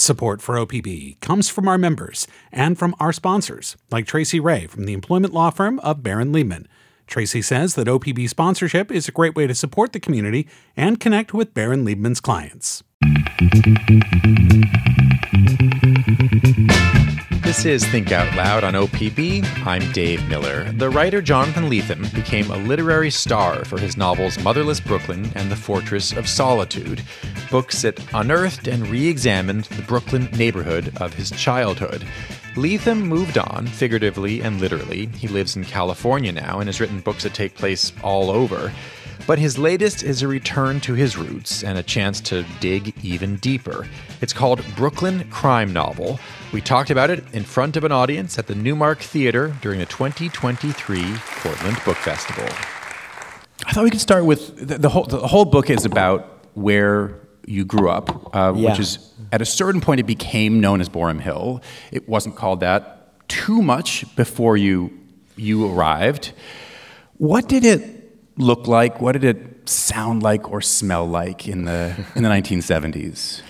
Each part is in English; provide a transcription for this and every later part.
Support for OPB comes from our members and from our sponsors, like Tracy Ray from the employment law firm of Barran Liebman. Tracy says that OPB sponsorship is a great way to support the community and connect with Barran Liebman's clients. This is Think Out Loud on OPB. I'm Dave Miller. The writer Jonathan Lethem became a literary star for his novels Motherless Brooklyn and The Fortress of Solitude, books that unearthed and re examined the Brooklyn neighborhood of his childhood. Lethem moved on, figuratively and literally. He lives in California now and has written books that take place all over. But his latest is a return to his roots and a chance to dig even deeper. It's called Brooklyn Crime Novel. We talked about it in front of an audience at the Newmark Theater during the 2023 Portland Book Festival. I thought we could start with the, the whole. The whole book is about where you grew up, uh, Yeah. which is at a certain point it became known as Boerum Hill. It wasn't called that too much before you you arrived. What did it look like? What did it sound like or smell like in the in the 1970s?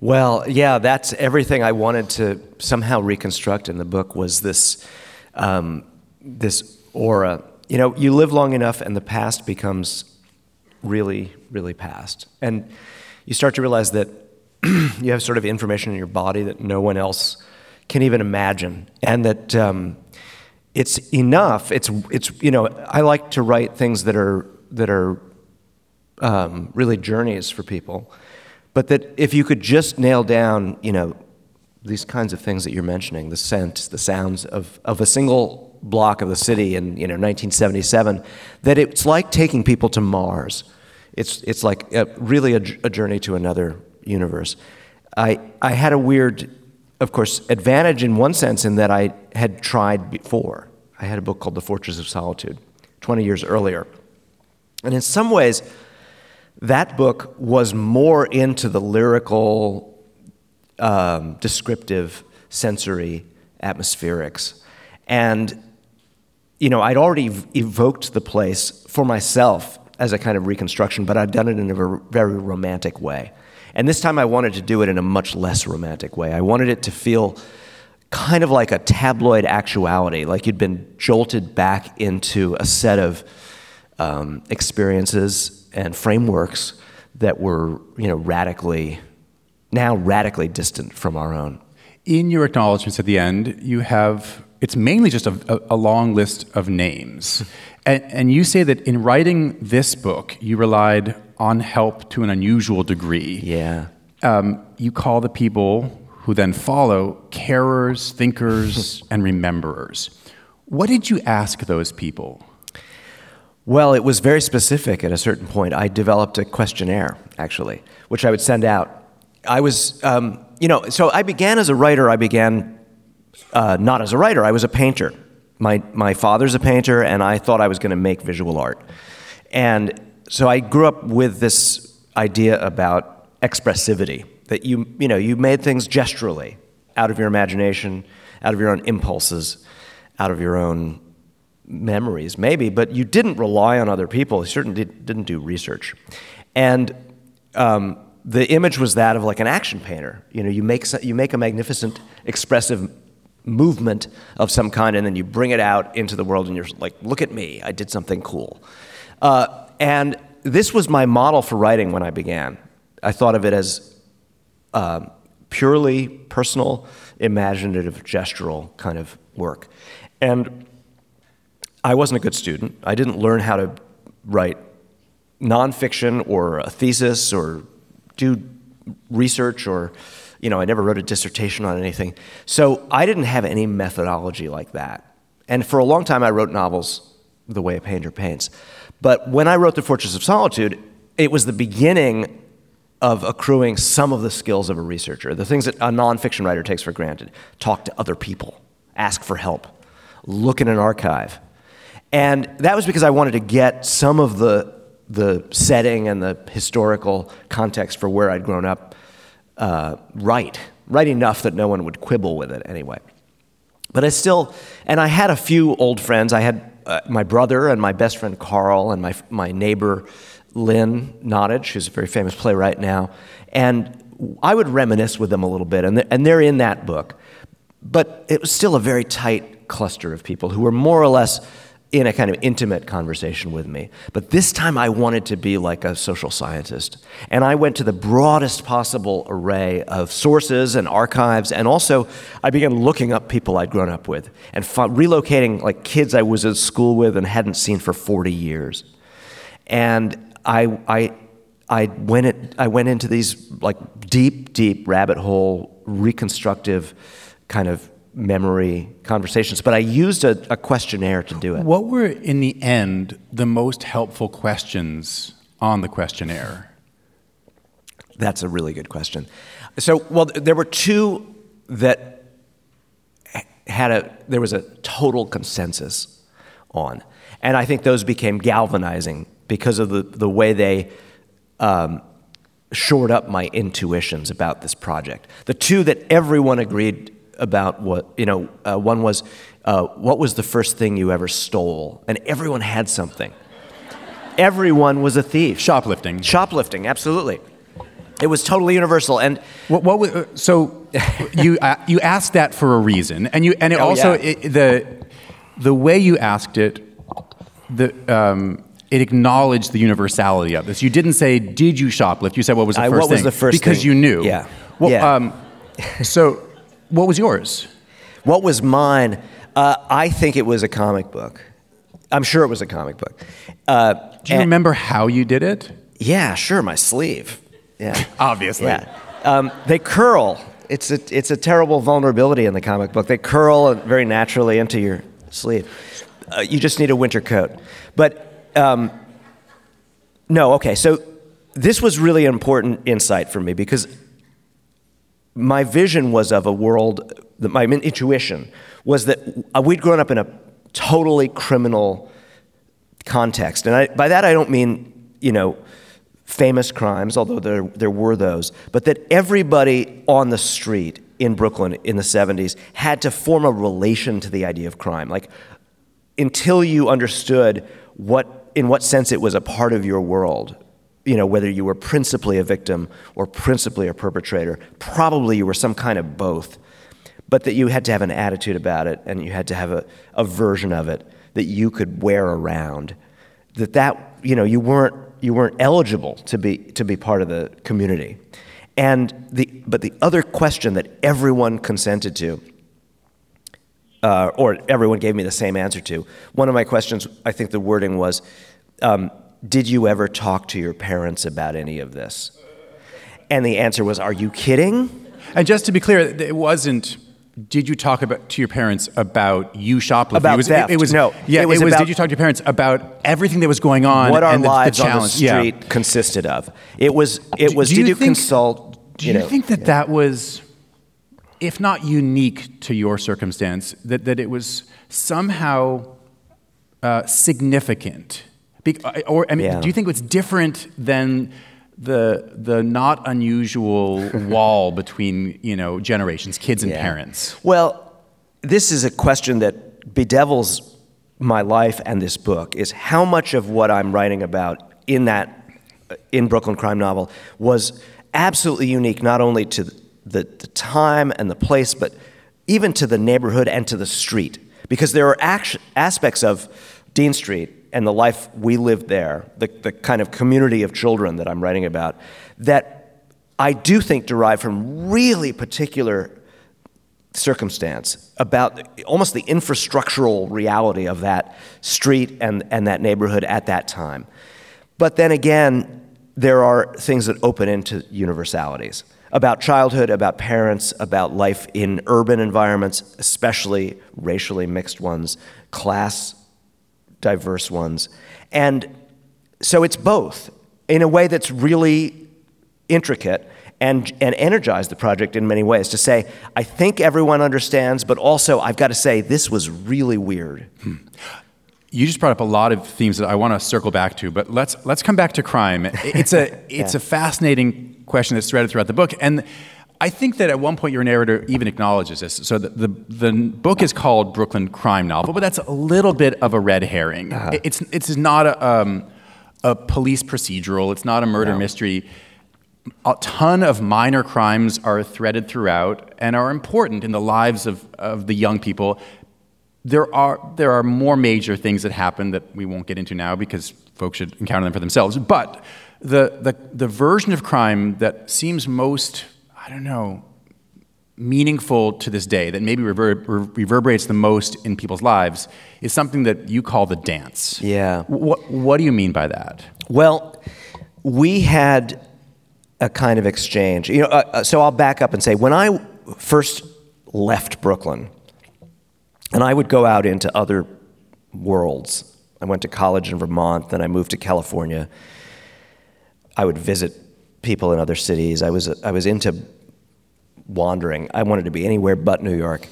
Well, yeah, that's everything I wanted to somehow reconstruct in the book was this, um, this aura. You know, you live long enough, and the past becomes really, really past, and you start to realize that you have sort of information in your body that no one else can even imagine, and that um, it's enough. It's it's you know, I like to write things that are that are um, really journeys for people. But that if you could just nail down, you know, these kinds of things that you're mentioning, the scent, the sounds of, of a single block of the city in, you know, 1977, that it's like taking people to Mars. It's, it's like a, really a journey to another universe. I, I had a weird, of course, advantage in one sense in that I had tried before. I had a book called The Fortress of Solitude 20 years earlier. And in some ways, that book was more into the lyrical, um, descriptive, sensory atmospherics. And, you know, I'd already evoked the place for myself as a kind of reconstruction, but I'd done it in a very romantic way. And this time I wanted to do it in a much less romantic way. I wanted it to feel kind of like a tabloid actuality, like you'd been jolted back into a set of um, experiences and frameworks that were, you know, radically, now radically distant from our own. In your acknowledgments at the end, you have it's mainly just a, a, a long list of names. and, and you say that in writing this book, you relied on help to an unusual degree. Yeah. Um, you call the people who then follow carers, thinkers, and rememberers. What did you ask those people? Well, it was very specific at a certain point. I developed a questionnaire, actually, which I would send out. I was, um, you know, so I began as a writer. I began uh, not as a writer, I was a painter. My, my father's a painter, and I thought I was going to make visual art. And so I grew up with this idea about expressivity that you, you know, you made things gesturally out of your imagination, out of your own impulses, out of your own memories, maybe, but you didn't rely on other people. You certainly did, didn't do research. And um, the image was that of like an action painter. You know, you make, you make a magnificent, expressive movement of some kind, and then you bring it out into the world, and you're like, look at me, I did something cool. Uh, and this was my model for writing when I began. I thought of it as um, purely personal, imaginative, gestural kind of work. And I wasn't a good student. I didn't learn how to write nonfiction or a thesis or do research or, you know, I never wrote a dissertation on anything. So I didn't have any methodology like that. And for a long time, I wrote novels the way a painter paints. But when I wrote The Fortress of Solitude, it was the beginning of accruing some of the skills of a researcher, the things that a nonfiction writer takes for granted. Talk to other people, ask for help, look in an archive. And that was because I wanted to get some of the, the setting and the historical context for where I'd grown up uh, right, right enough that no one would quibble with it anyway. But I still, and I had a few old friends. I had uh, my brother and my best friend Carl and my, my neighbor Lynn Nottage, who's a very famous playwright now. And I would reminisce with them a little bit, and and they're in that book. But it was still a very tight cluster of people who were more or less in a kind of intimate conversation with me. But this time I wanted to be like a social scientist. And I went to the broadest possible array of sources and archives. And also, I began looking up people I'd grown up with and relocating like kids I was at school with and hadn't seen for 40 years. And I, I, I, went, it, I went into these like deep, deep rabbit hole, reconstructive kind of memory conversations, but I used a, a, questionnaire to do it. What were, in the end, the most helpful questions on the questionnaire? That's a really good question. So, well, there were two that had a, there was a total consensus on. And I think those became galvanizing because of the, the way they um, shored up my intuitions about this project. The two that everyone agreed about what, you know, uh, one was, uh, what was the first thing you ever stole? And everyone had something. everyone was a thief. Shoplifting. Shoplifting, absolutely. It was totally universal. And what, what was, uh, so you, uh, you asked that for a reason. And, you, and it oh, also, yeah. it, the, the way you asked it, the, um, it acknowledged the universality of this. You didn't say, "Did you shoplift?" You said, "What was the I, first what thing?" was the first because thing? you knew. Yeah. Well, yeah. Um, so, what was yours? What was mine? Uh, I think it was a comic book. I'm sure it was a comic book. Uh, Do you remember how you did it? Yeah, sure. My sleeve. Yeah. Obviously. Yeah. Um, they curl. It's a it's a terrible vulnerability in the comic book. They curl very naturally into your sleeve. Uh, you just need a winter coat. But um, no, okay. So this was really an important insight for me because my vision was of a world, that my intuition was that we'd grown up in a totally criminal context. And I, by that, I don't mean, you know, famous crimes, although there, there were those, but that everybody on the street in Brooklyn in the 70s had to form a relation to the idea of crime. Like, until you understood what, in what sense it was a part of your world, you know, whether you were principally a victim or principally a perpetrator, probably you were some kind of both, but that you had to have an attitude about it and you had to have a, a version of it that you could wear around. That that, you know, you weren't, you weren't eligible to be, to be part of the community. And the, but the other question that everyone consented to, uh, or everyone gave me the same answer to, one of my questions, I think the wording was, um, did you ever talk to your parents about any of this? And the answer was, Are you kidding? And just to be clear, it wasn't. Did you talk about to your parents about you shoplifting? About it was, theft. It, it was no. Yeah, it was, was about did you talk to your parents about everything that was going on? What our and the, lives the on the street Yeah. consisted of. It was. It was. Do did you you, think- consult? Do you, know, think that that was, if not unique to your circumstance, that, that it was somehow uh, significant? Be- uh, or I mean, Yeah. do you think it's different than the the not unusual wall between you know generations, kids and Yeah. parents? Well, this is a question that bedevils my life and this book is how much of what I'm writing about in that in Brooklyn crime novel was absolutely unique not only to the, the time and the place but even to the neighborhood and to the street because there are act- aspects of Dean Street and the life we lived there, the, the kind of community of children that I'm writing about, that I do think derive from really particular circumstance about almost the infrastructural reality of that street and, and that neighborhood at that time. But then again, there are things that open into universalities about childhood, about parents, about life in urban environments, especially racially mixed ones, class diverse ones. And so it's both in a way that's really intricate and, and energized the project in many ways to say, I think everyone understands, but also I've got to say, this was really weird. Hmm. You just brought up a lot of themes that I want to circle back to, but let's let's come back to crime. It's a it's Yeah. a fascinating question that's threaded throughout the book, and I think that at one point your narrator even acknowledges this. So the the, the book is called Brooklyn Crime Novel, but that's a little bit of a red herring. It- It's it's not a um, a police procedural. It's not a murder mystery. a ton of minor crimes are threaded throughout and are important in the lives of, of the young people. There are, there are more major things that happen that we won't get into now because folks should encounter them for themselves. But the, the, the version of crime that seems most, I don't know, meaningful to this day, that maybe rever- reverberates the most in people's lives, is something that you call the dance. Yeah. What, what do you mean by that? Well, we had a kind of exchange. You know, uh, uh, so I'll back up and say when I first left Brooklyn, and I would go out into other worlds. I went to college in Vermont, then I moved to California. I would visit people in other cities. I was I was into wandering. I wanted to be anywhere but New York.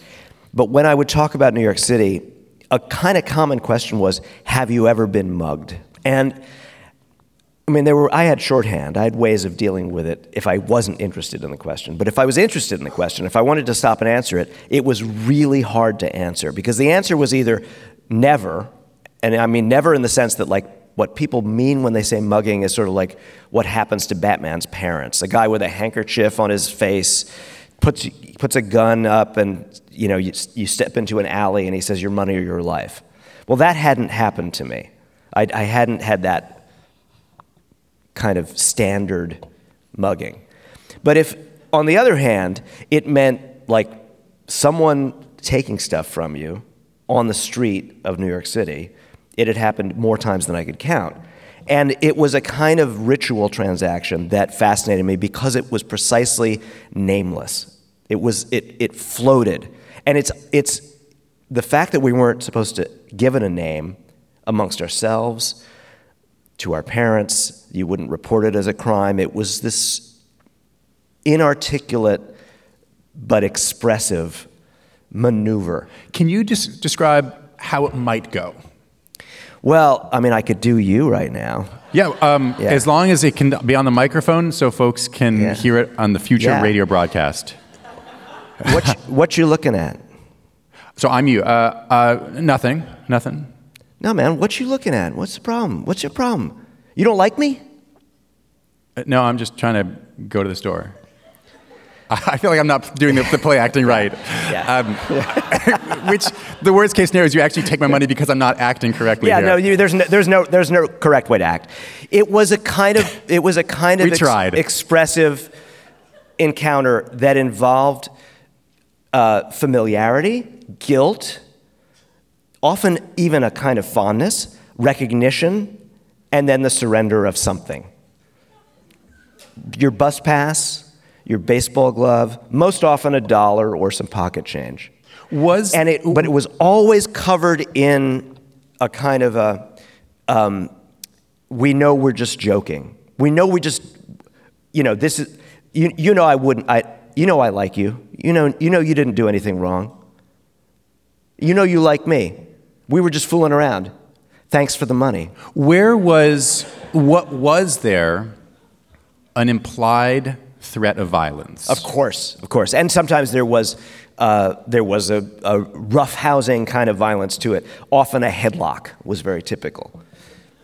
But when I would talk about New York City, a kind of common question was, "Have you ever been mugged?" And I mean, there were, I had shorthand. I had ways of dealing with it if I wasn't interested in the question. But if I was interested in the question, if I wanted to stop and answer it, it was really hard to answer because the answer was either never, and I mean never in the sense that, like, what people mean when they say mugging is sort of like what happens to Batman's parents. A guy with a handkerchief on his face puts, puts a gun up and, you know, you, you step into an alley and he says, your money or your life. Well, that hadn't happened to me. I, I hadn't had that kind of standard mugging. But if, on the other hand, it meant like someone taking stuff from you on the street of New York City, it had happened more times than I could count. And it was a kind of ritual transaction that fascinated me because it was precisely nameless. It was it it floated. And it's it's the fact that we weren't supposed to give it a name amongst ourselves to our parents. You wouldn't report it as a crime. It was this inarticulate but expressive maneuver. Can you just describe how it might go? Well, I mean, I could do you right now. Yeah, um, Yeah. as long as it can be on the microphone so folks can Yeah. hear it on the future Yeah. radio broadcast. What you, what you looking at? So I'm you. Uh, uh, nothing. Nothing. No, man. What you looking at? What's the problem? What's your problem? You don't like me? Uh, No, I'm just trying to go to the store. I feel like I'm not doing the, the play acting right. Yeah. Um, which the worst case scenario is you actually take my money because I'm not acting correctly. Yeah. here. No. You, there's no. There's no. There's no correct way to act. It was a kind of. It was a kind of tried. expressive encounter that involved uh, familiarity, guilt, often even a kind of fondness, recognition, and then the surrender of something. Your bus pass, your baseball glove, most often a dollar or some pocket change. Was And it, but it was always covered in a kind of a, um, we know we're just joking. We know we just, you know, this is, you, you know I wouldn't, I, you know I like you. You know, you know you didn't do anything wrong. You know you like me. We were just fooling around. Thanks for the money. Where was what was there an implied threat of violence? Of course, of course. And sometimes there was, uh, there was a, a rough housing kind of violence to it. Often a headlock was very typical.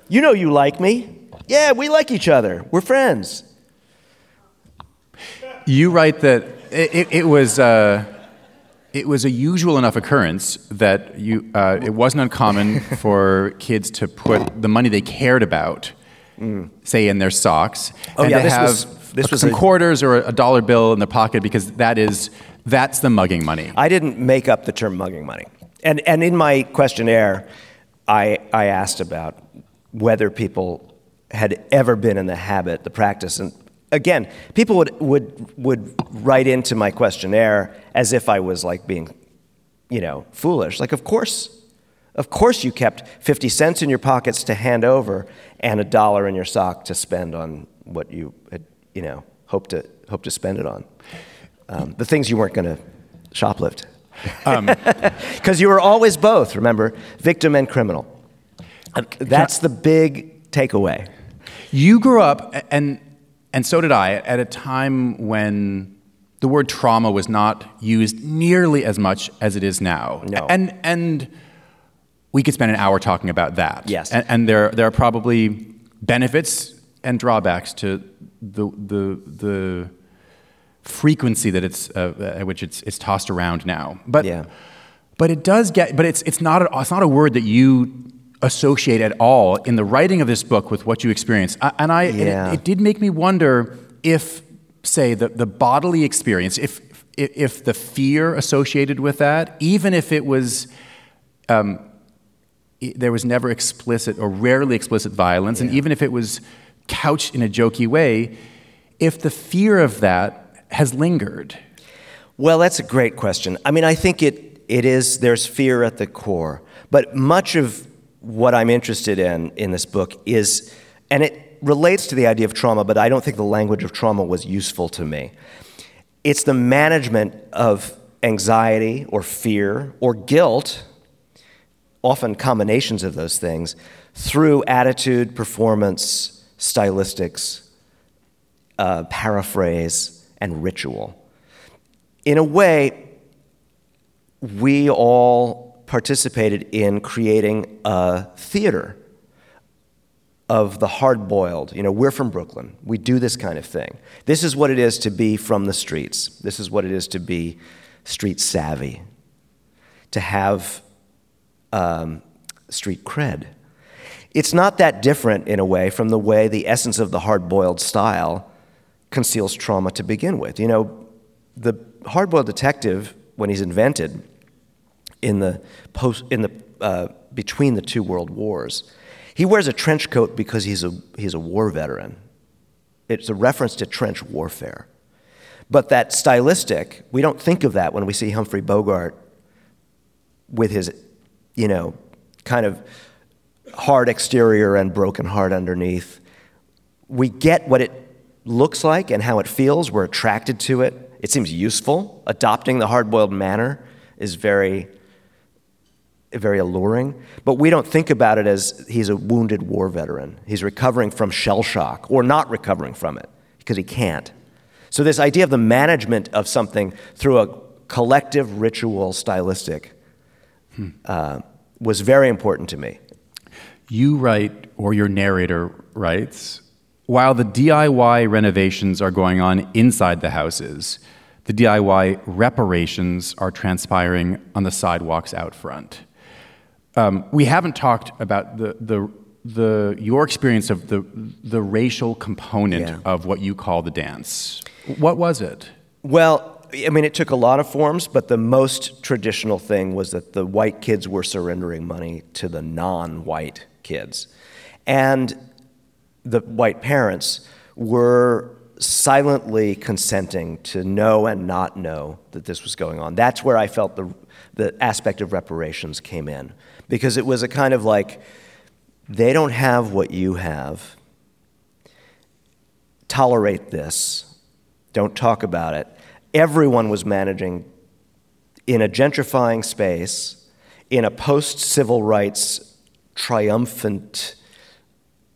You know you like me. Yeah, we like each other. We're friends. You write that it, it, it was uh, it was a usual enough occurrence that you uh, it wasn't uncommon for kids to put the money they cared about, say in their socks, Oh, and yeah, to this have was- this was some a- quarters or a dollar bill in their pocket because that is that's the mugging money. I didn't make up the term mugging money. And, and in my questionnaire, I, I asked about whether people had ever been in the habit, the practice. And again, people would, would, would write into my questionnaire as if I was like being, you know, foolish. Like, of course, of course you kept 50 cents in your pockets to hand over and a dollar in your sock to spend on what you had, you know, hope to, hoped to spend it on. Um, the things you weren't going to shoplift. Because you were always both, remember, victim and criminal. That's the big takeaway. You grew up, and and so did I, at a time when the word trauma was not used nearly as much as it is now. No. And and we could spend an hour talking about that. Yes. And, and there there are probably benefits and drawbacks to the the the frequency that it's uh, at which it's it's tossed around now. But Yeah. but it does get but it's it's not a, it's not a word that you associate at all in the writing of this book with what you experience. I, and I Yeah. it, it did make me wonder if say the the bodily experience if if, if the fear associated with that even if it was um, there was never explicit or rarely explicit violence, and even if it was couched in a jokey way, if the fear of that has lingered. Well, that's a great question. I mean, I think it, it is, there's fear at the core. But much of what I'm interested in in this book is, and it relates to the idea of trauma, but I don't think the language of trauma was useful to me. It's the management of anxiety or fear or guilt, often combinations of those things, through attitude, performance, stylistics, uh, paraphrase, and ritual in a way, we all participated in creating a theater of the hard boiled. You know, we're from Brooklyn. We do this kind of thing. This is what it is to be from the streets. This is what it is to be street savvy, to have um, street cred. It's not that different in a way from the way the essence of the hard boiled style conceals trauma to begin with. You know, the hard boiled detective, when he's invented in the post, in the, uh, between the two world wars, he wears a trench coat because he's a, he's a war veteran. It's a reference to trench warfare. But that stylistic, we don't think of that when we see Humphrey Bogart with his, you know, kind of hard exterior and broken heart underneath. We get what it looks like and how it feels. We're attracted to it. It seems useful. Adopting the hard boiled manner is very, very alluring. But we don't think about it as he's a wounded war veteran. He's recovering from shell shock or not recovering from it because he can't. So, this idea of the management of something through a collective ritual stylistic uh, was very important to me. You write, or your narrator writes, while the DIY renovations are going on inside the houses, the DIY reparations are transpiring on the sidewalks out front. Um, we haven't talked about the, the, the, your experience of the, the racial component Yeah. of what you call the dance. What was it? Well, I mean, it took a lot of forms, but the most traditional thing was that the white kids were surrendering money to the non white kids. And the white parents were silently consenting to know and not know that this was going on. That's where I felt the, the aspect of reparations came in. Because it was a kind of like, they don't have what you have. Tolerate this. Don't talk about it. Everyone was managing in a gentrifying space, in a post civil rights triumphant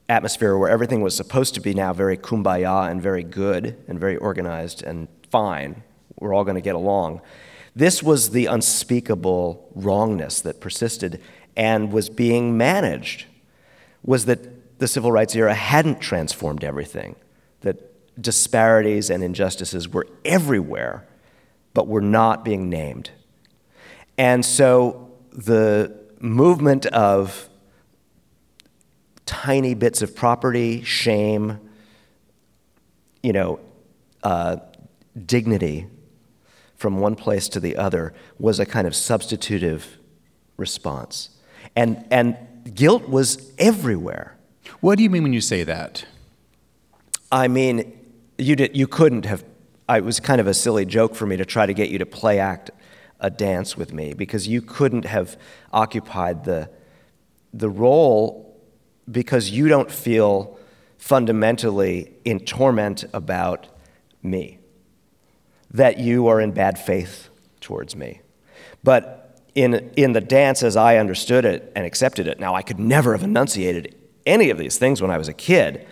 atmosphere where everything was supposed to be now very kumbaya and very good and very organized and fine. We're all going to get along. This was the unspeakable wrongness that persisted and was being managed. Was that the civil rights era hadn't transformed everything, that disparities and injustices were everywhere, but were not being named. And so the movement of tiny bits of property, shame, you know, uh, dignity from one place to the other was a kind of substitutive response. And, and guilt was everywhere. What do you mean when you say that? I mean, you, did, you couldn't have. It was kind of a silly joke for me to try to get you to play act a dance with me because you couldn't have occupied the, the role because you don't feel fundamentally in torment about me, that you are in bad faith towards me. But in, in the dance, as I understood it and accepted it, now I could never have enunciated any of these things when I was a kid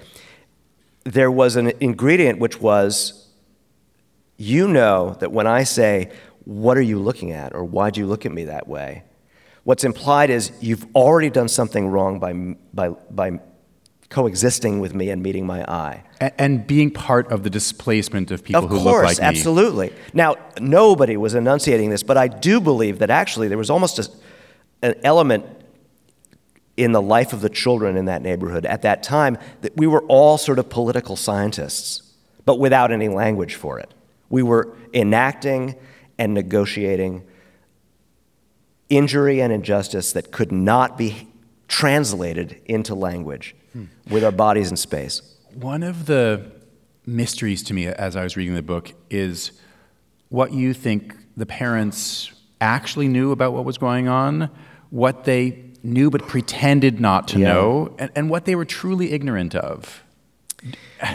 there was an ingredient which was you know that when I say, What are you looking at? or Why'd you look at me that way? What's implied is you've already done something wrong by, by, by coexisting with me and meeting my eye. And, and being part of the displacement of people Of who course, look like me. absolutely. Now, nobody was enunciating this, but I do believe that actually there was almost a, an element in the life of the children in that neighborhood at that time that we were all sort of political scientists, but without any language for it. We were enacting and negotiating injury and injustice that could not be translated into language with our bodies in space. One of the mysteries to me as I was reading the book is what you think the parents actually knew about what was going on, what they knew but pretended not to Yeah. know, and, and what they were truly ignorant of.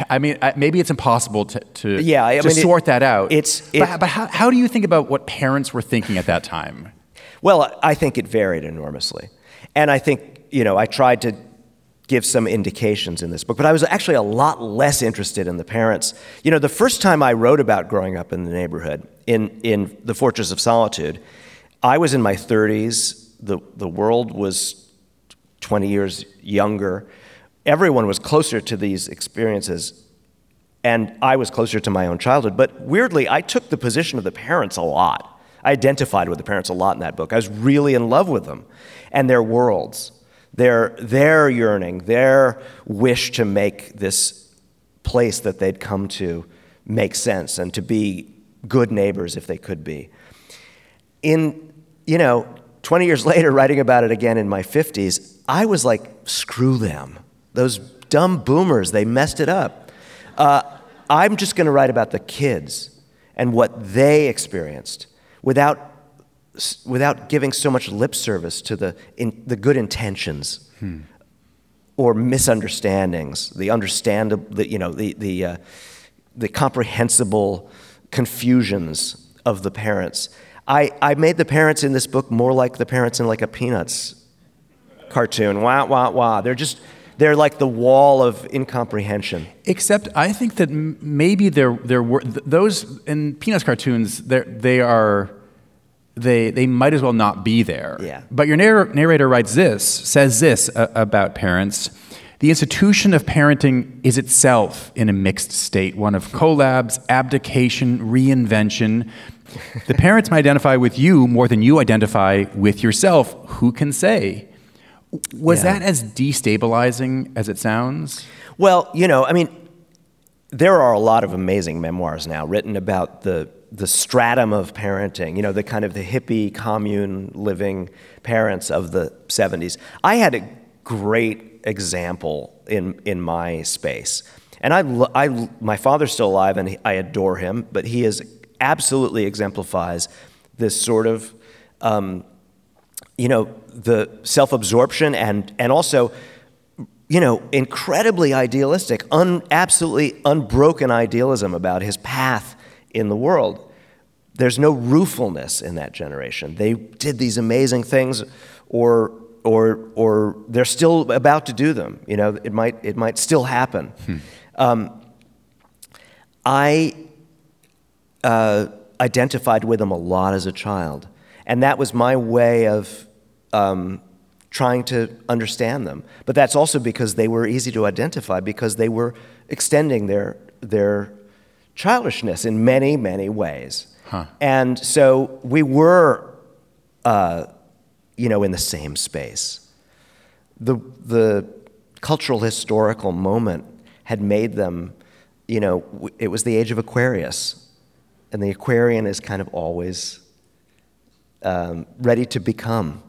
I mean, maybe it's impossible to, to, Yeah, I to mean, it- sort that out. it's- but, it- but how, how do you think about what parents were thinking at that time? Well, I think it varied enormously. And I think, you know, I tried to give some indications in this book, but I was actually a lot less interested in the parents. You know, the first time I wrote about growing up in the neighborhood, in, in The Fortress of Solitude, I was in my 30s. The, the world was 20 years younger. Everyone was closer to these experiences and I was closer to my own childhood. But weirdly, I took the position of the parents a lot. I identified with the parents a lot in that book. I was really in love with them and their worlds, their, their yearning, their wish to make this place that they'd come to make sense and to be good neighbors if they could be. In, you know, 20 years later, writing about it again in my 50s, I was like, screw them. Those dumb boomers, they messed it up. Uh, I'm just going to write about the kids and what they experienced without, without giving so much lip service to the, in, the good intentions or misunderstandings, the understandable, the, you know, the, the, uh, the comprehensible confusions of the parents. I, I made the parents in this book more like the parents in like a Peanuts cartoon. Wah, wah, wah. They're just, they're like the wall of incomprehension. Except I think that maybe there there were those in Peanuts cartoons. They they are they they might as well not be there. Yeah. But your narr- narrator writes this says this uh, about parents. The institution of parenting is itself in a mixed state, one of collabs, abdication, reinvention. The parents might identify with you more than you identify with yourself. Who can say? Was Yeah. that as destabilizing as it sounds? Well, you know, I mean, there are a lot of amazing memoirs now written about the the stratum of parenting. You know, the kind of the hippie commune living parents of the '70s. I had a great example in in my space, and I, I my father's still alive, and he- I adore him, but he is absolutely exemplifies this sort of. Um, you know, the self absorption and, and also, you know, incredibly idealistic, un, absolutely unbroken idealism about his path in the world. There's no ruefulness in that generation. They did these amazing things, or, or, or they're still about to do them. You know, it might, it might still happen. Um, I uh, identified with them a lot as a child. And that was my way of um, trying to understand them. But that's also because they were easy to identify because they were extending their, their childishness in many, many ways. And so we were, uh, you know, in the same space. The, the cultural historical moment had made them, you know, it was the age of Aquarius. And the Aquarian is kind of always um, ready to become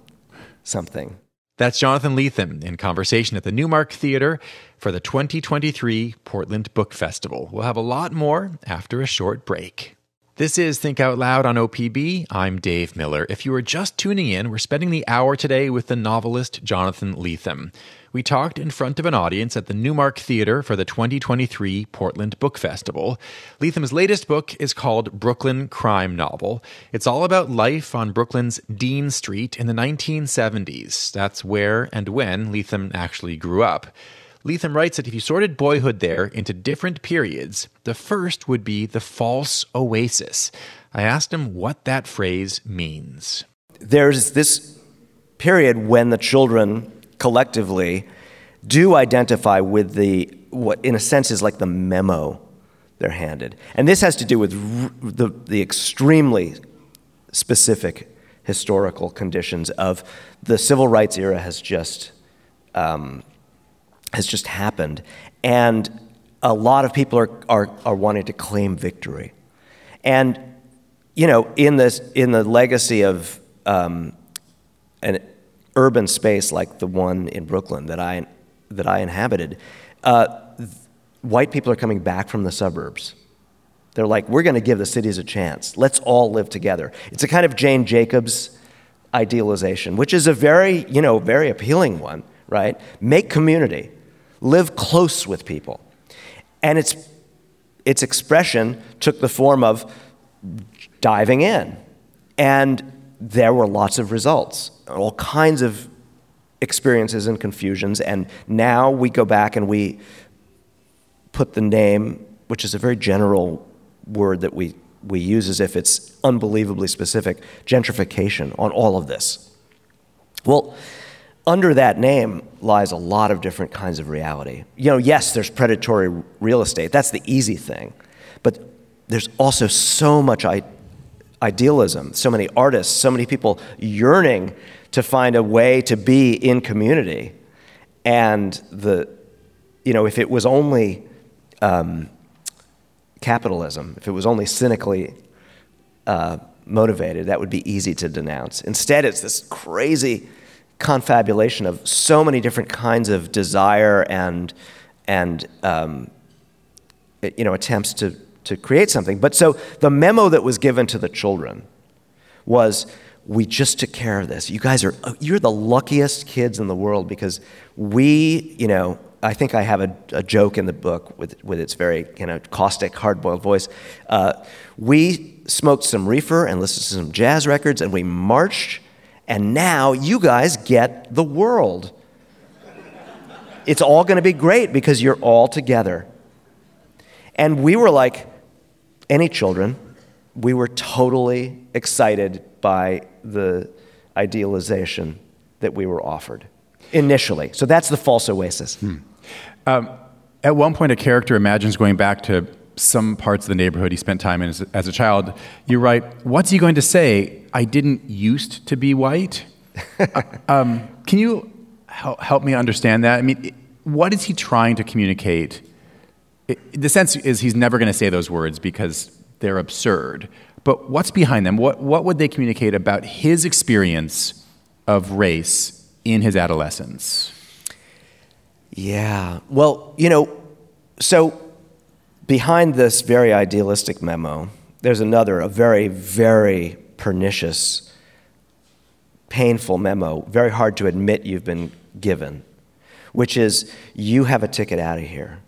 something. That's Jonathan Lethem in conversation at the Newmark Theater for the 2023 Portland Book Festival. We'll have a lot more after a short break. This is Think Out Loud on OPB. I'm Dave Miller. If you are just tuning in, we're spending the hour today with the novelist Jonathan Lethem. We talked in front of an audience at the Newmark Theater for the 2023 Portland Book Festival. Lethem's latest book is called Brooklyn Crime Novel. It's all about life on Brooklyn's Dean Street in the 1970s. That's where and when Lethem actually grew up. Lethem writes that if you sorted boyhood there into different periods, the first would be the false oasis. I asked him what that phrase means. There's this period when the children collectively do identify with the, what in a sense is like the memo they're handed. And this has to do with r- the, the extremely specific historical conditions of the civil rights era has just, um, has just happened. And a lot of people are, are, are wanting to claim victory. And, you know, in, this, in the legacy of um, an urban space like the one in Brooklyn that I, that I inhabited, uh, white people are coming back from the suburbs. They're like, we're going to give the cities a chance. Let's all live together. It's a kind of Jane Jacobs idealization, which is a very, you know, very appealing one, right? Make community, live close with people. And its, its expression took the form of diving in. And there were lots of results, all kinds of experiences and confusions. And now we go back and we put the name, which is a very general word that we, we use as if it's unbelievably specific, gentrification on all of this. Well, under that name lies a lot of different kinds of reality. You know, yes, there's predatory real estate, that's the easy thing. But there's also so much I- idealism, so many artists, so many people yearning to find a way to be in community. And the, you know, if it was only um, capitalism, if it was only cynically uh, motivated, that would be easy to denounce. Instead, it's this crazy confabulation of so many different kinds of desire and, and um, you know, attempts to, to create something. But so the memo that was given to the children was we just took care of this. You guys are, you're the luckiest kids in the world because we, you know, I think I have a, a joke in the book with, with its very you know, caustic, hard boiled voice. Uh, we smoked some reefer and listened to some jazz records and we marched, and now you guys get the world. it's all going to be great because you're all together. And we were like any children, we were totally excited by the idealization that we were offered initially. So that's the false oasis. Hmm. Um, at one point, a character imagines going back to some parts of the neighborhood he spent time in as, as a child. You write, What's he going to say? I didn't used to be white? uh, um, can you help, help me understand that? I mean, what is he trying to communicate? It, the sense is he's never going to say those words because they're absurd. But what's behind them? What, what would they communicate about his experience of race in his adolescence? Yeah. Well, you know, so behind this very idealistic memo, there's another, a very, very pernicious, painful memo, very hard to admit you've been given, which is you have a ticket out of here.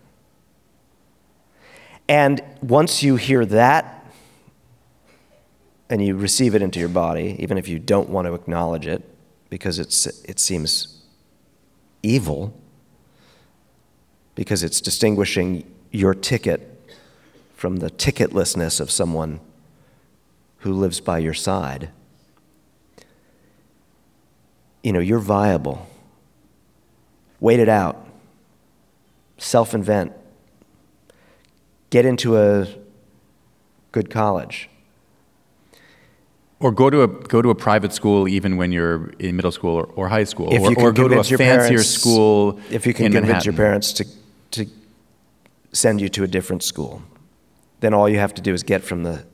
And once you hear that and you receive it into your body, even if you don't want to acknowledge it because it's, it seems evil, because it's distinguishing your ticket from the ticketlessness of someone who lives by your side. You know, you're viable. Wait it out. Self invent. Get into a good college. Or go to a go to a private school even when you're in middle school or, or high school, if or, you can or go to a your fancier parents, school. If you can in convince Manhattan. your parents to to send you to a different school, then all you have to do is get from the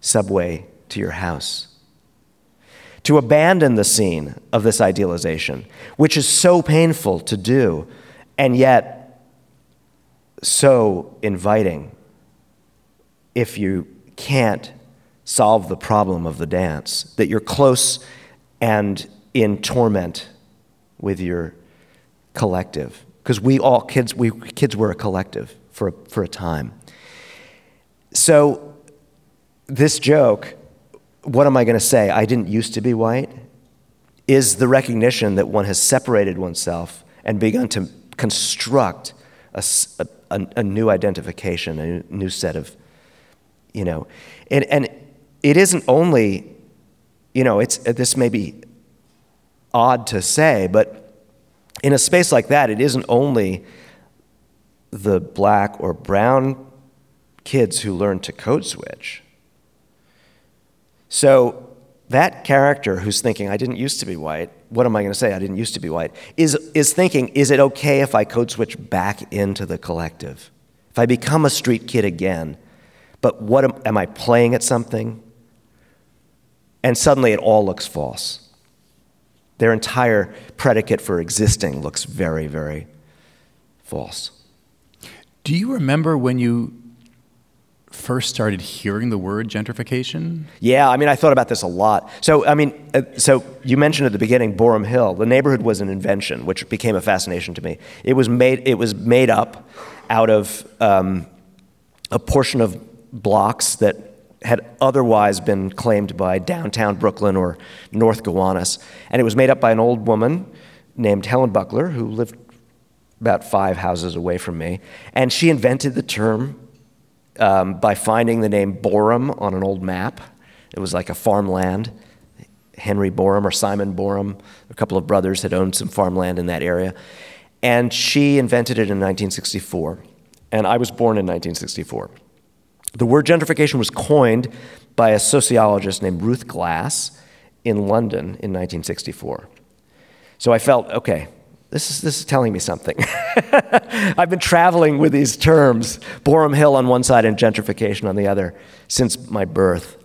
subway to your house. To abandon the scene of this idealization, which is so painful to do, and yet so inviting if you can't solve the problem of the dance, that you're close and in torment with your collective. Because we all, kids, we kids were a collective for, for a time. So, this joke, what am I going to say? I didn't used to be white, is the recognition that one has separated oneself and begun to construct a, a, a new identification, a new set of, you know, and, and it isn't only, you know, it's, uh, this may be odd to say, but in a space like that, it isn't only the black or brown kids who learn to code switch. So that character who's thinking, I didn't used to be white, what am I going to say? I didn't used to be white, is, is thinking, is it okay if I code switch back into the collective? If I become a street kid again, but what am, am I playing at something? And suddenly it all looks false. Their entire predicate for existing looks very, very false. Do you remember when you first started hearing the word gentrification? Yeah, I mean, I thought about this a lot. So, I mean, uh, so you mentioned at the beginning Boerum Hill. The neighborhood was an invention, which became a fascination to me. It was made, it was made up out of um, a portion of blocks that had otherwise been claimed by downtown Brooklyn or North Gowanus. And it was made up by an old woman named Helen Buckler, who lived about five houses away from me. And she invented the term um, by finding the name Boerum on an old map. It was like a farmland. Henry Boerum or Simon Boerum, a couple of brothers had owned some farmland in that area. And she invented it in 1964. And I was born in 1964. The word gentrification was coined by a sociologist named Ruth Glass in London in 1964. So I felt, okay, this is, this is telling me something. I've been traveling with these terms, Boerum Hill on one side and gentrification on the other, since my birth.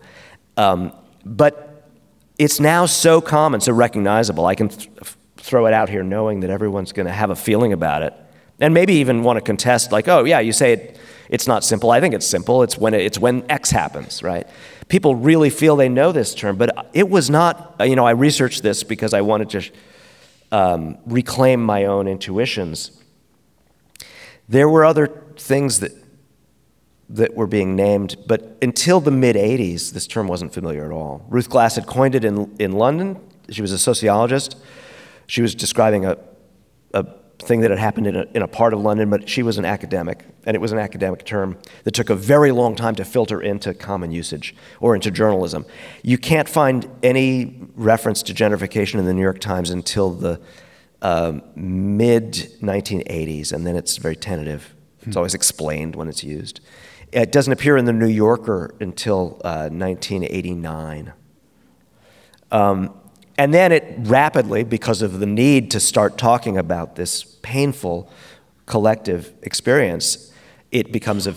Um, but it's now so common, so recognizable. I can th- throw it out here knowing that everyone's going to have a feeling about it. And maybe even want to contest, like, oh, yeah, you say it, it's not simple. I think it's simple. It's when, it, it's when X happens, right? People really feel they know this term, but it was not, you know, I researched this because I wanted to um, reclaim my own intuitions. There were other things that, that were being named, but until the mid 80s, this term wasn't familiar at all. Ruth Glass had coined it in, in London. She was a sociologist. She was describing a, a thing that had happened in a, in a part of London, but she was an academic, and it was an academic term that took a very long time to filter into common usage or into journalism. You can't find any reference to gentrification in the New York Times until the uh, mid 1980s, and then it's very tentative. It's always explained when it's used. It doesn't appear in the New Yorker until uh, 1989. Um, and then it rapidly, because of the need to start talking about this painful collective experience, it becomes a,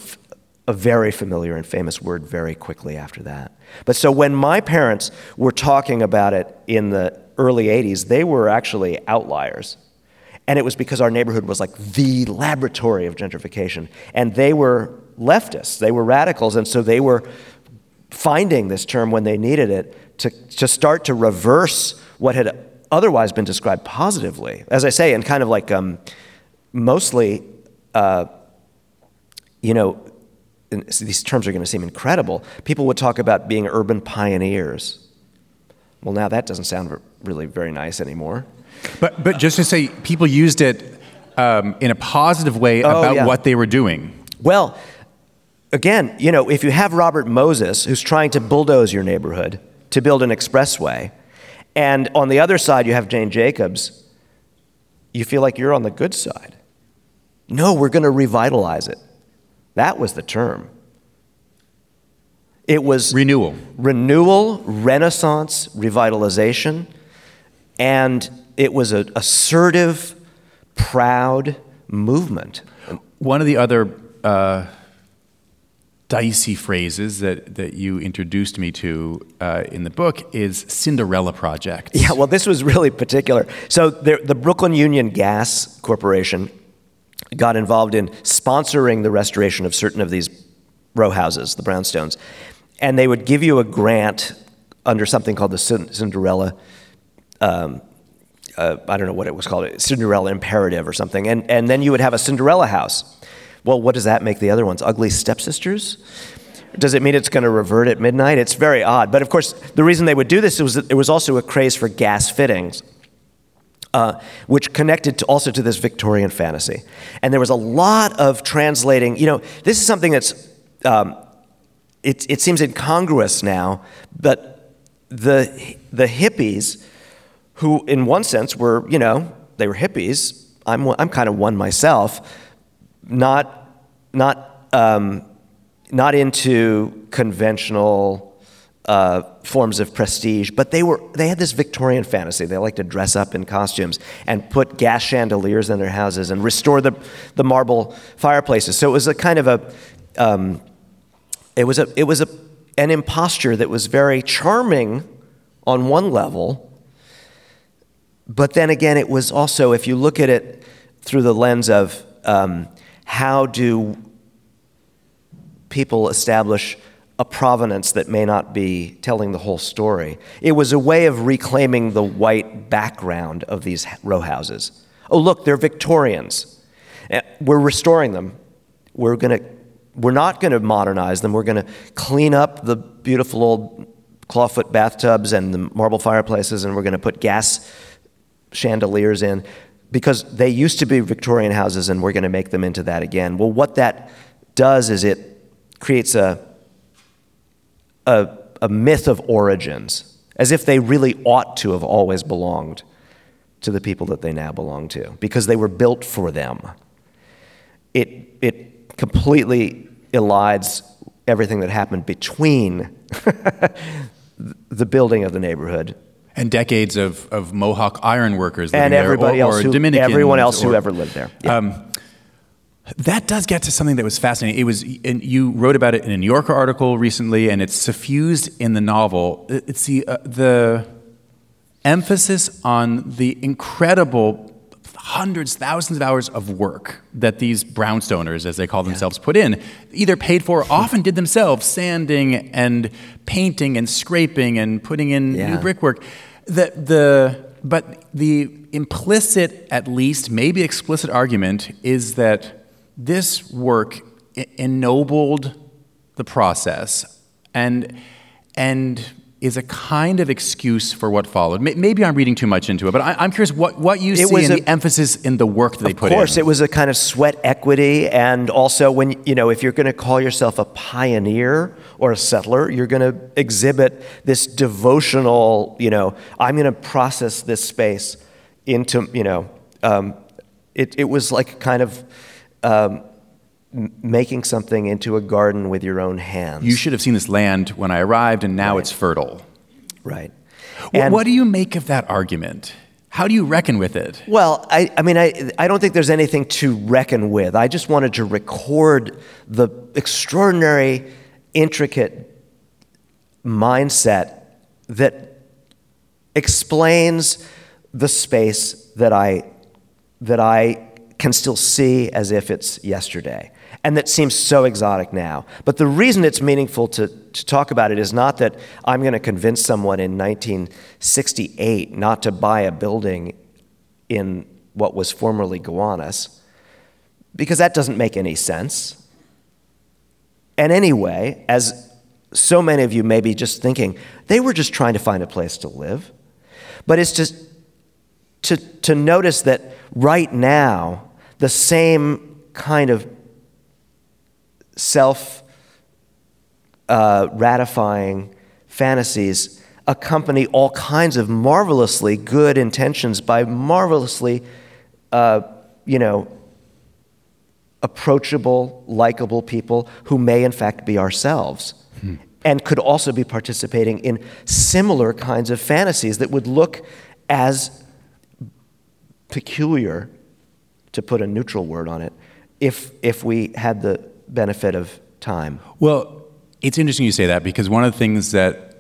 a very familiar and famous word very quickly after that. But so when my parents were talking about it in the early 80s, they were actually outliers. And it was because our neighborhood was like the laboratory of gentrification. And they were leftists, they were radicals, and so they were finding this term when they needed it to, to start to reverse what had otherwise been described positively. As I say, and kind of like um, mostly, uh, you know, these terms are going to seem incredible. People would talk about being urban pioneers. Well, now that doesn't sound really very nice anymore. But, but just to say, people used it um, in a positive way Oh, about yeah. what they were doing. Well, again, you know, if you have Robert Moses who's trying to bulldoze your neighborhood to build an expressway, and on the other side you have Jane Jacobs, you feel like you're on the good side. No, we're going to revitalize it. That was the term. It was Renewal. renewal, renaissance, revitalization, and it was an assertive, proud movement. One of the other uh, dicey phrases that, that you introduced me to uh, in the book is Cinderella Project. Yeah, well, this was really particular. So the, the Brooklyn Union Gas Corporation got involved in sponsoring the restoration of certain of these row houses, the brownstones, and they would give you a grant under something called the Cinderella. Um, uh, I don't know what it was called, Cinderella Imperative or something, and and then you would have a Cinderella house. Well, what does that make the other ones? Ugly stepsisters? Does it mean it's going to revert at midnight? It's very odd. But of course, the reason they would do this was that there was also a craze for gas fittings. Uh, which connected to also to this Victorian fantasy. And there was a lot of translating. You know, this is something that's um, it, it seems incongruous now, but the the hippies, who in one sense were you know they were hippies. I'm, I'm kind of one myself, not, not, um, not into conventional uh, forms of prestige, but they were they had this Victorian fantasy. They liked to dress up in costumes and put gas chandeliers in their houses and restore the the marble fireplaces. So it was a kind of a um, it was a it was a an imposture that was very charming on one level, but then again, it was also if you look at it through the lens of um, how do people establish a provenance that may not be telling the whole story. It was a way of reclaiming the white background of these row houses. Oh, look, they're Victorians. Eh, We're restoring them. We're going to we're not going to modernize them. We're going to clean up the beautiful old clawfoot bathtubs and the marble fireplaces and we're going to put gas chandeliers in because they used to be Victorian houses and we're going to make them into that again. Well, what that does is it creates a, a, a myth of origins, as if they really ought to have always belonged to the people that they now belong to, because they were built for them. It, it completely elides everything that happened between the building of the neighborhood And decades of, of Mohawk iron workers living and there, everybody or, else or who, Dominicans everyone else who ever lived there. Yeah. Um, that does get to something that was fascinating. It was, and you wrote about it in a New Yorker article recently, and it's suffused in the novel. It- It's the uh, the emphasis on the incredible hundreds, thousands of hours of work that these brownstoners, as they call themselves, put in, either paid for, or often did themselves, sanding and painting and scraping and putting in new brickwork. The, the, but the implicit, at least, maybe explicit argument is that this work ennobled the process. And, and is a kind of excuse for what followed. Maybe I'm reading too much into it, but I, I'm curious what, what you It see was in a- the emphasis in the work that they put in. Of course, it was a kind of sweat equity, and also when you know if you're going to call yourself a pioneer or a settler, you're going to exhibit this devotional. You know, I'm going to process this space into you know. Um, it it was like kind of um, m- making something into a garden with your own hands. you should have seen this land when I arrived, and now Right. it's fertile. right. And- what do you make of that argument? How do you reckon with it? Well, I, I mean, I, I don't think there's anything to reckon with. I just wanted to record the extraordinary, intricate mindset that explains the space that I, that I can still see as if it's yesterday and that seems so exotic now. But the reason it's meaningful to, to talk about it is not that I'm going to convince someone in 1968 not to buy a building in what was formerly Gowanus, because that doesn't make any sense. And anyway, as so many of you may be just thinking, they were just trying to find a place to live. But it's just to, to notice that right now, the same kind of self uh, ratifying fantasies accompany all kinds of marvelously good intentions by marvelously, uh, you know, approachable, likable people who may in fact be ourselves. And could also be participating in similar kinds of fantasies that would look as peculiar, to put a neutral word on it, if, if we had the benefit of time. Well, it's interesting you say that because one of the things that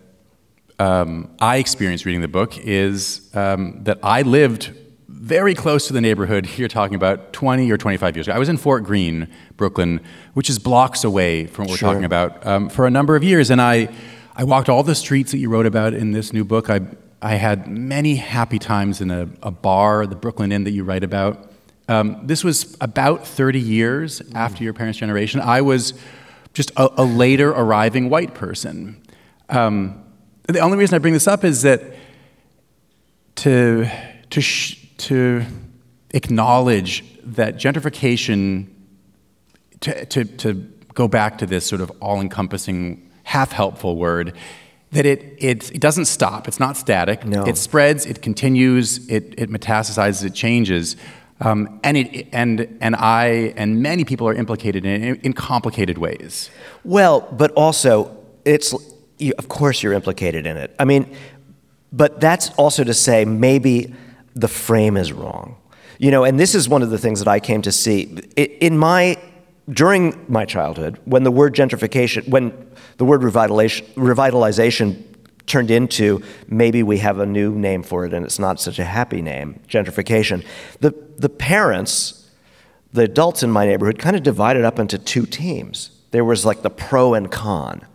um, I experienced reading the book is um, that I lived very close to the neighborhood you're talking about 20 or 25 years ago. I was in Fort Greene, Brooklyn, which is blocks away from what we're talking about, um, for a number of years. And I, I walked all the streets that you wrote about in this new book. I, I had many happy times in a, a bar, the Brooklyn Inn that you write about. Um, this was about 30 years after your parents' generation. I was just a, a later arriving white person. Um, the only reason I bring this up is that to, to, sh- to acknowledge that gentrification, to, to, to go back to this sort of all encompassing, half helpful word, that it, it, it doesn't stop. It's not static. No. It spreads, it continues, it, it metastasizes, it changes. Um, and, it, and, and I and many people are implicated in it in complicated ways. Well, but also, it's you, of course you're implicated in it. I mean, but that's also to say maybe the frame is wrong. You know, and this is one of the things that I came to see in my during my childhood when the word gentrification, when the word revitalization, revitalization turned into maybe we have a new name for it and it's not such a happy name, gentrification. The the parents, the adults in my neighborhood, kind of divided up into two teams. There was like the pro and con,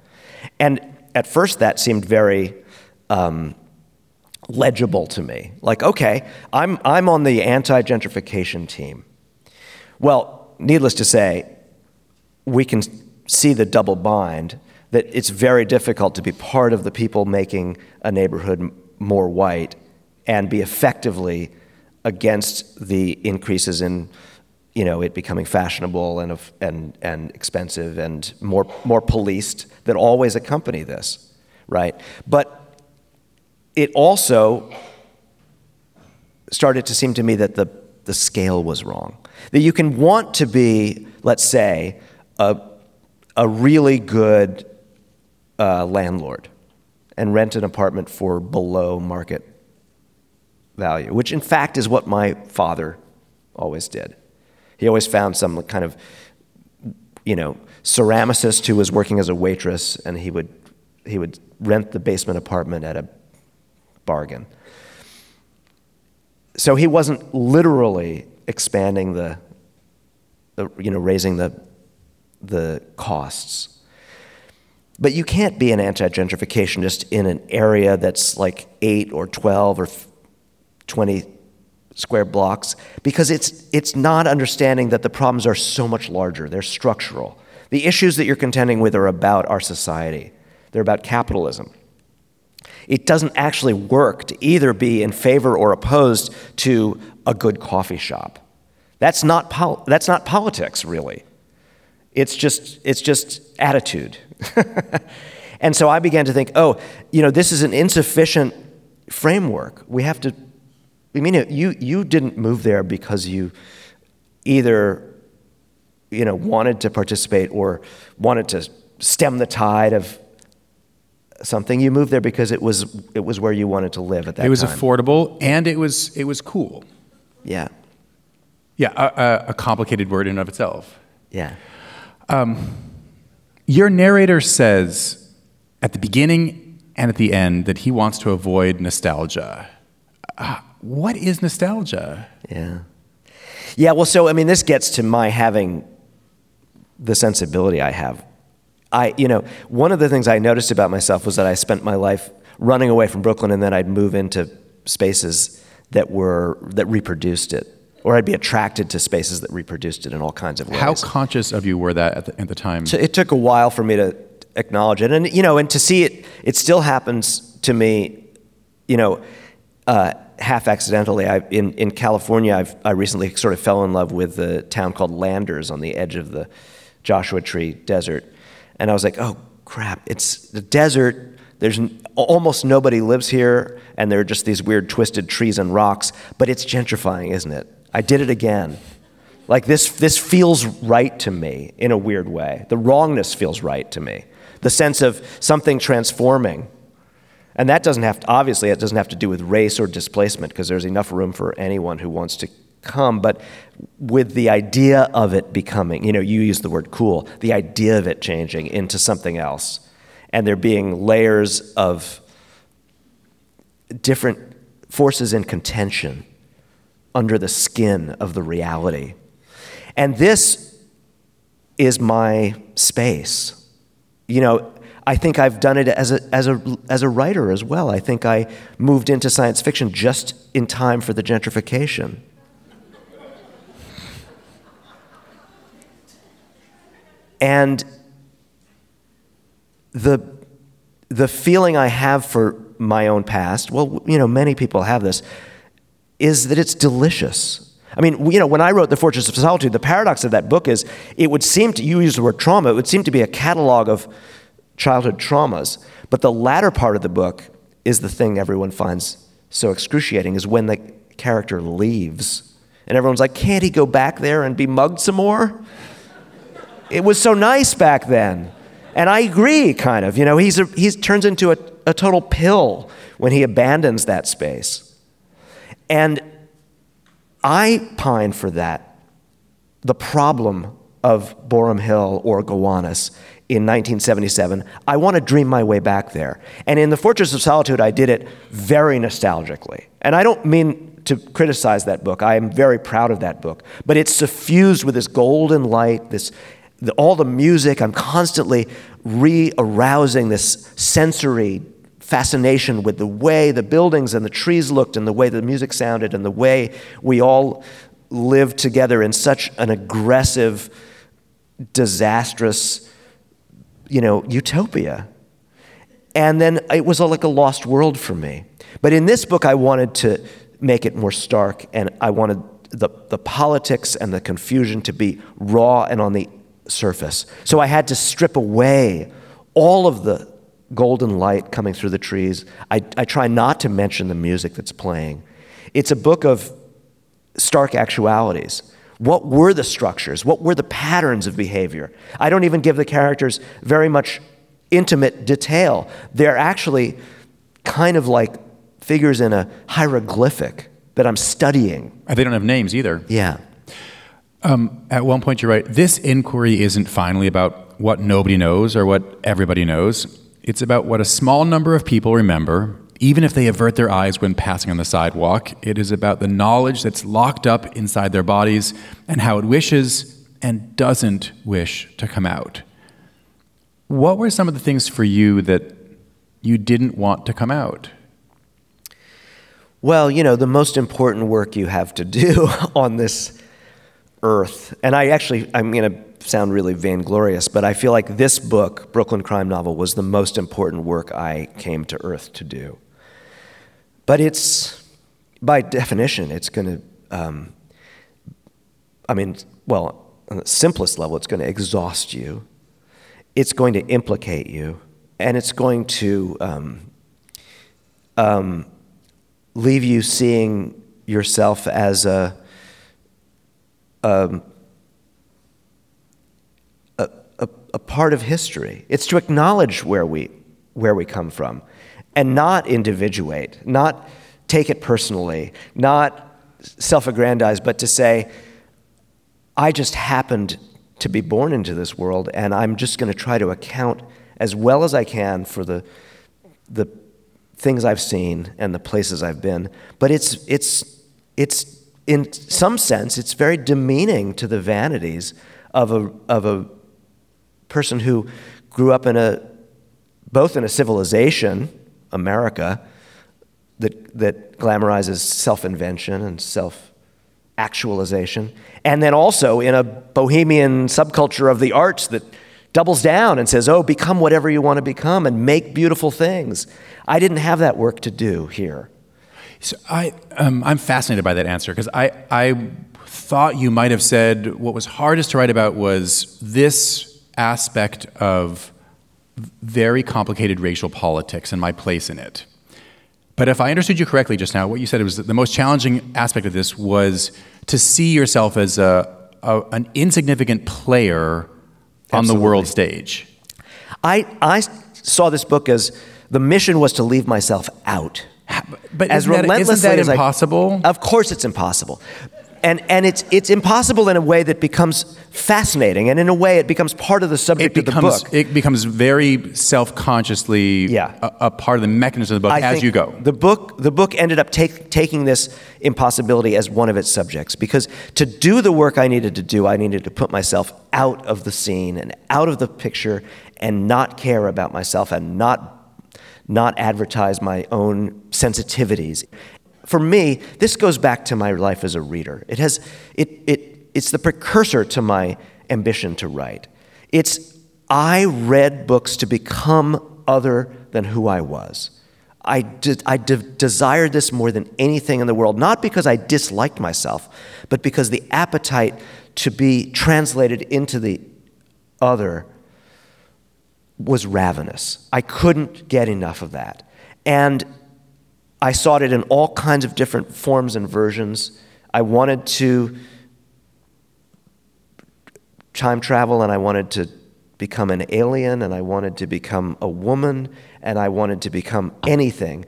and at first that seemed very. Um, legible to me. Like, okay, I'm, I'm on the anti gentrification team. Well, needless to say, we can see the double bind that it's very difficult to be part of the people making a neighborhood more white and be effectively against the increases in you know it becoming fashionable and and and expensive and more more policed that always accompany this right but it also started to seem to me that the, the scale was wrong. That you can want to be, let's say, a, a really good uh, landlord and rent an apartment for below market value, which in fact is what my father always did. He always found some kind of, you know, ceramicist who was working as a waitress, and he would, he would rent the basement apartment at a bargain. So he wasn't literally expanding the, the you know, raising the, the costs. But you can't be an anti gentrificationist in an area that's like 8 or 12 or 20 square blocks because it's, it's not understanding that the problems are so much larger. They're structural. The issues that you're contending with are about our society, they're about capitalism it doesn't actually work to either be in favor or opposed to a good coffee shop. That's not, pol- that's not politics, really. It's just, it's just attitude. and so I began to think, oh, you know, this is an insufficient framework. We have to, I mean, you, you didn't move there because you either, you know, wanted to participate or wanted to stem the tide of something. You moved there because it was it was where you wanted to live at that. Time. It was time. affordable and it was it was cool. Yeah. Yeah, a, a, complicated word in and of itself. Yeah. Um, your narrator says at the beginning and at the end that he wants to avoid nostalgia. Uh, what is nostalgia? Yeah. Yeah, well, so, I mean, this gets to my having the sensibility I have I, you know, one of the things I noticed about myself was that I spent my life running away from Brooklyn and then I'd move into spaces that were, that reproduced it. Or I'd be attracted to spaces that reproduced it in all kinds of ways. How conscious of you were that at the, at the time? So it took a while for me to acknowledge it. And, you know, and to see it, it still happens to me, you know, uh, half accidentally. I, in, in California, I've, I recently sort of fell in love with the town called Landers on the edge of the Joshua Tree Desert. And I was like, oh crap, it's the desert. There's almost nobody lives here, and there are just these weird twisted trees and rocks, but it's gentrifying, isn't it? I did it again. Like this, this feels right to me in a weird way. The wrongness feels right to me. The sense of something transforming. And that doesn't have to, obviously, it doesn't have to do with race or displacement because there's enough room for anyone who wants to come, but with the idea of it becoming, you know, you use the word cool, the idea of it changing into something else, and there being layers of different forces in contention under the skin of the reality. And this is my space. You know, I think I've done it as a, as, a, as a writer as well. I think I moved into science fiction just in time for the gentrification. And the, the feeling I have for my own past, well, you know, many people have this, is that it's delicious. I mean, you know, when I wrote The Fortress of Solitude, the paradox of that book is it would seem to, you use the word trauma, it would seem to be a catalog of childhood traumas. But the latter part of the book is the thing everyone finds so excruciating is when the character leaves. And everyone's like, can't he go back there and be mugged some more? it was so nice back then. And I agree, kind of. You know, he's he turns into a, a total pill when he abandons that space. And I pine for that. The problem of Boerum Hill or Gowanus in 1977. I want to dream my way back there. And in The Fortress of Solitude, I did it very nostalgically. And I don't mean to criticize that book. I am very proud of that book. But it's suffused with this golden light, this the, all the music. I'm constantly re arousing this sensory fascination with the way the buildings and the trees looked and the way the music sounded and the way we all lived together in such an aggressive, disastrous, you know, utopia. And then it was like a lost world for me. But in this book, I wanted to make it more stark, and I wanted the, the politics and the confusion to be raw and on the surface. So I had to strip away all of the golden light coming through the trees. I, I try not to mention the music that's playing. It's a book of stark actualities. What were the structures? What were the patterns of behavior? I don't even give the characters very much intimate detail. They're actually kind of like figures in a hieroglyphic that I'm studying. They don't have names either. Yeah. Um, at one point, you're right. This inquiry isn't finally about what nobody knows or what everybody knows. It's about what a small number of people remember even if they avert their eyes when passing on the sidewalk, it is about the knowledge that's locked up inside their bodies and how it wishes and doesn't wish to come out. What were some of the things for you that you didn't want to come out? Well, you know, the most important work you have to do on this earth, and I actually, I'm going to sound really vainglorious, but I feel like this book, Brooklyn Crime Novel, was the most important work I came to earth to do. But it's, by definition, it's going to, um, I mean, well, on the simplest level, it's going to exhaust you, it's going to implicate you, and it's going to um, um, leave you seeing yourself as a, um, a, a, a part of history. It's to acknowledge where we, where we come from and not individuate, not take it personally, not self aggrandize, but to say, I just happened to be born into this world, and I'm just going to try to account as well as I can for the, the things I've seen and the places I've been. But it's, it's, it's, in some sense, it's very demeaning to the vanities of a, of a person who grew up in a, both in a civilization America that, that glamorizes self invention and self actualization. And then also in a bohemian subculture of the arts that doubles down and says, oh, become whatever you want to become and make beautiful things. I didn't have that work to do here. So I, um, I'm fascinated by that answer because I, I thought you might have said what was hardest to write about was this aspect of very complicated racial politics and my place in it. But if I understood you correctly just now, what you said was that the most challenging aspect of this was to see yourself as a, a an insignificant player on the world stage. I, I saw this book as the mission was to leave myself out. But as isn't that, isn't that impossible? I, of course, it's impossible and, and it's, it's impossible in a way that becomes fascinating, and in a way it becomes part of the subject becomes, of the book. It becomes very self-consciously yeah. a, a, part of the mechanism of the book I as you go. The book, the book ended up take, taking this impossibility as one of its subjects, because to do the work I needed to do, I needed to put myself out of the scene and out of the picture and not care about myself and not not advertise my own sensitivities for me, this goes back to my life as a reader. It has, it, it, it's the precursor to my ambition to write. It's, I read books to become other than who I was. I, de- I de- desired this more than anything in the world, not because I disliked myself, but because the appetite to be translated into the other was ravenous. I couldn't get enough of that. And I sought it in all kinds of different forms and versions. I wanted to time travel and I wanted to become an alien and I wanted to become a woman and I wanted to become anything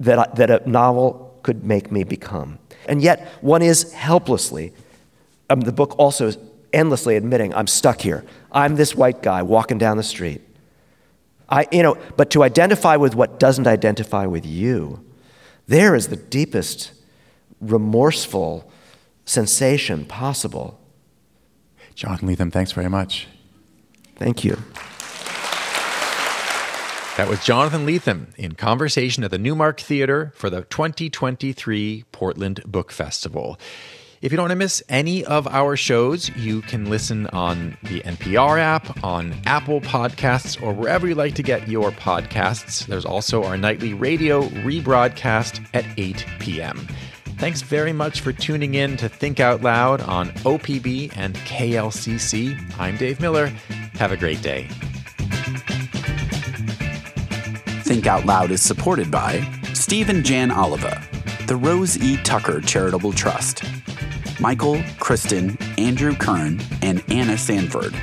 that, I, that a novel could make me become. And yet, one is helplessly, um, the book also is endlessly admitting, I'm stuck here. I'm this white guy walking down the street. I, you know, but to identify with what doesn't identify with you, there is the deepest remorseful sensation possible. Jonathan Lethem, thanks very much. Thank you. That was Jonathan Lethem in conversation at the Newmark Theatre for the 2023 Portland Book Festival. If you don't want to miss any of our shows, you can listen on the NPR app, on Apple Podcasts, or wherever you like to get your podcasts. There's also our nightly radio rebroadcast at 8 p.m. Thanks very much for tuning in to Think Out Loud on OPB and KLCC. I'm Dave Miller. Have a great day. Think Out Loud is supported by Steve and Jan Oliva, the Rose E. Tucker Charitable Trust, Michael, Kristen, Andrew Kern, and Anna Sanford